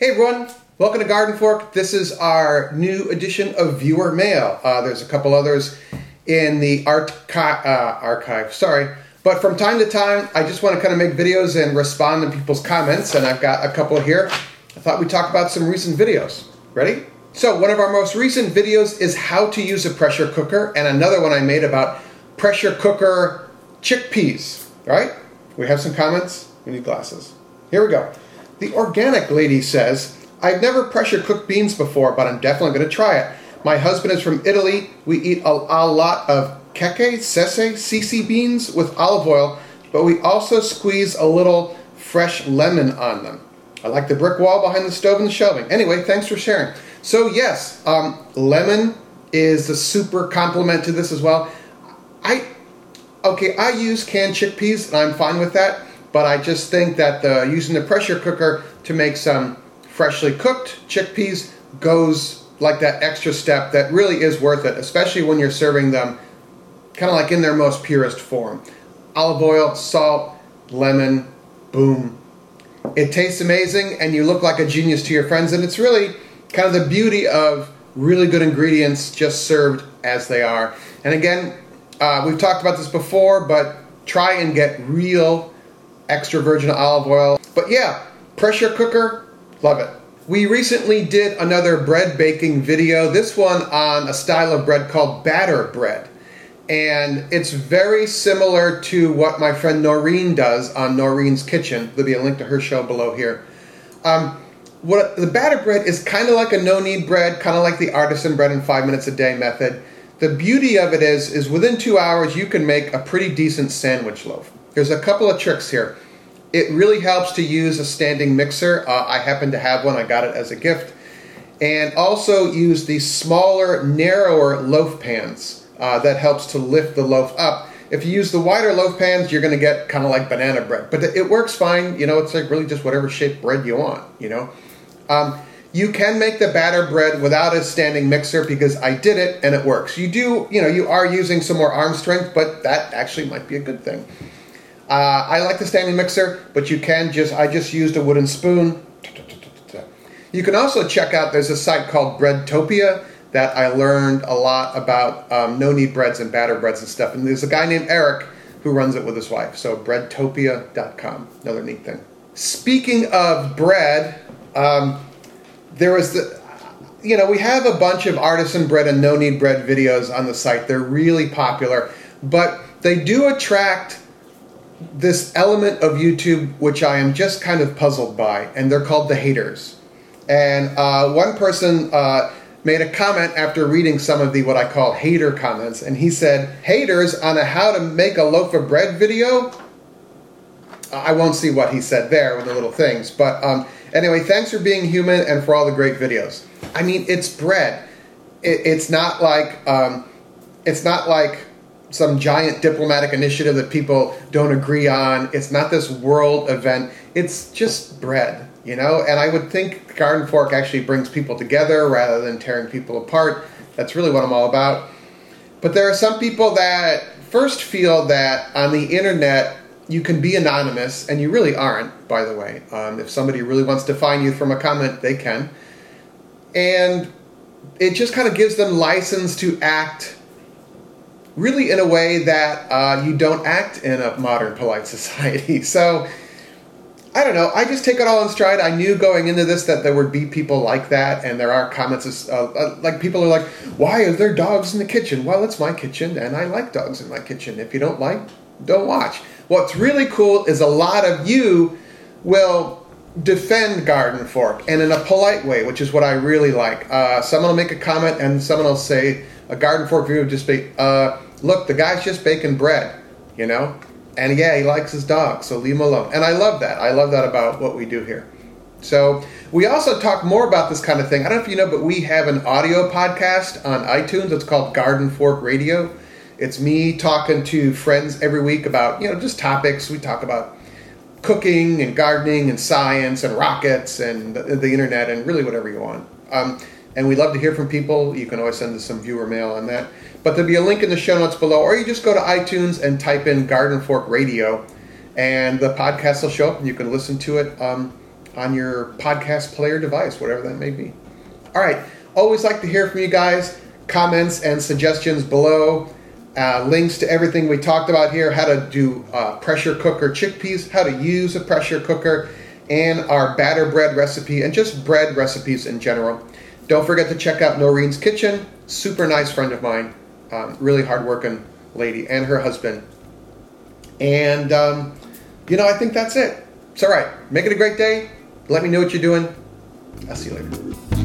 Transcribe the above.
Hey everyone, welcome to Garden Fork. This is our new edition of viewer mail. Uh, there's a couple others in the art uh, archive, sorry. But from time to time, I just want to kind of make videos and respond to people's comments, and I've got a couple here. I thought we'd talk about some recent videos. Ready? So, one of our most recent videos is how to use a pressure cooker, and another one I made about pressure cooker chickpeas. All right? We have some comments. We need glasses. Here we go. The organic lady says, I've never pressure cooked beans before, but I'm definitely going to try it. My husband is from Italy. We eat a, a lot of keke, sese, sisi beans with olive oil, but we also squeeze a little fresh lemon on them. I like the brick wall behind the stove and the shelving. Anyway, thanks for sharing. So, yes, um, lemon is a super complement to this as well. I, okay, I use canned chickpeas and I'm fine with that but I just think that the, using the pressure cooker to make some freshly cooked chickpeas goes like that extra step that really is worth it, especially when you're serving them kind of like in their most purest form. Olive oil, salt, lemon, boom. It tastes amazing and you look like a genius to your friends, and it's really kind of the beauty of really good ingredients just served as they are. And again, uh, we've talked about this before, but try and get real extra virgin olive oil. But yeah, pressure cooker, love it. We recently did another bread baking video, this one on a style of bread called batter bread. And it's very similar to what my friend Noreen does on Noreen's Kitchen. There'll be a link to her show below here. Um, what the batter bread is kind of like a no-knead bread, kind of like the artisan bread in five minutes a day method. The beauty of it is, is within two hours you can make a pretty decent sandwich loaf. There's a couple of tricks here. It really helps to use a standing mixer. Uh, I happen to have one, I got it as a gift. And also use these smaller, narrower loaf pans. Uh, that helps to lift the loaf up. If you use the wider loaf pans, you're going to get kind of like banana bread, but it works fine. You know, it's like really just whatever shape bread you want. You know, um, you can make the batter bread without a standing mixer because I did it and it works. You do, you know, you are using some more arm strength, but that actually might be a good thing. Uh, I like the standing mixer, but you can just, I just used a wooden spoon. You can also check out, there's a site called Breadtopia that I learned a lot about um, no knead breads and batter breads and stuff. And there's a guy named Eric who runs it with his wife. So breadtopia.com, another neat thing. Speaking of bread, um, there was the, you know, we have a bunch of artisan bread and no knead bread videos on the site. They're really popular, but they do attract this element of YouTube which I am just kind of puzzled by, and they're called the haters. And uh, one person uh, made a comment after reading some of the what I call hater comments, and he said, "Haters on a how to make a loaf of bread video." I won't see what he said there with the little things, but um, anyway, thanks for being human and for all the great videos. I mean, it's bread. It, it's not like um, it's not like some giant diplomatic initiative that people don't agree on. It's not this world event. It's just bread, you know? And I would think Garden Fork actually brings people together rather than tearing people apart. That's really what I'm all about. But there are some people that first feel that on the internet you can be anonymous, and you really aren't, by the way. Um, if somebody really wants to find you from a comment, they can. And it just kind of gives them license to act really in a way that uh, you don't act in a modern polite society. So I don't know. I just take it all in stride. I knew going into this that there would be people like that, and there are comments uh, uh, like people are like, "Why are there dogs in the kitchen?" Well, it's my kitchen, and I like dogs in my kitchen. If you don't like, don't watch. What's really cool is a lot of you will defend Garden Fork, and in a polite way, which is what I really like. Uh, someone will make a comment, and someone will say, "A Garden Fork viewer will just be." Uh, look, the guy's just baking bread, you know? And yeah, he likes his dog, so leave him alone. And I love that. I love that about what we do here. So we also talk more about this kind of thing. I don't know if you know, but we have an audio podcast on iTunes. It's called Garden Fork Radio. It's me talking to friends every week about, you know, just topics. We talk about cooking and gardening and science and rockets and the, the internet and really whatever you want. Um, and we'd love to hear from people. You can always send us some viewer mail on that. But there'll be a link in the show notes below, or you just go to iTunes and type in Garden Fork Radio, and the podcast will show up, and you can listen to it um, on your podcast player device, whatever that may be. All right. Always like to hear from you guys. Comments and suggestions below. Uh, links to everything we talked about here how to do uh, pressure cooker chickpeas, how to use a pressure cooker, and our batter bread recipe, and just bread recipes in general. Don't forget to check out Noreen's Kitchen. Super nice friend of mine, um, really hardworking lady, and her husband. And, um, you know, I think that's it. It's all right. Make it a great day. Let me know what you're doing. I'll see you later.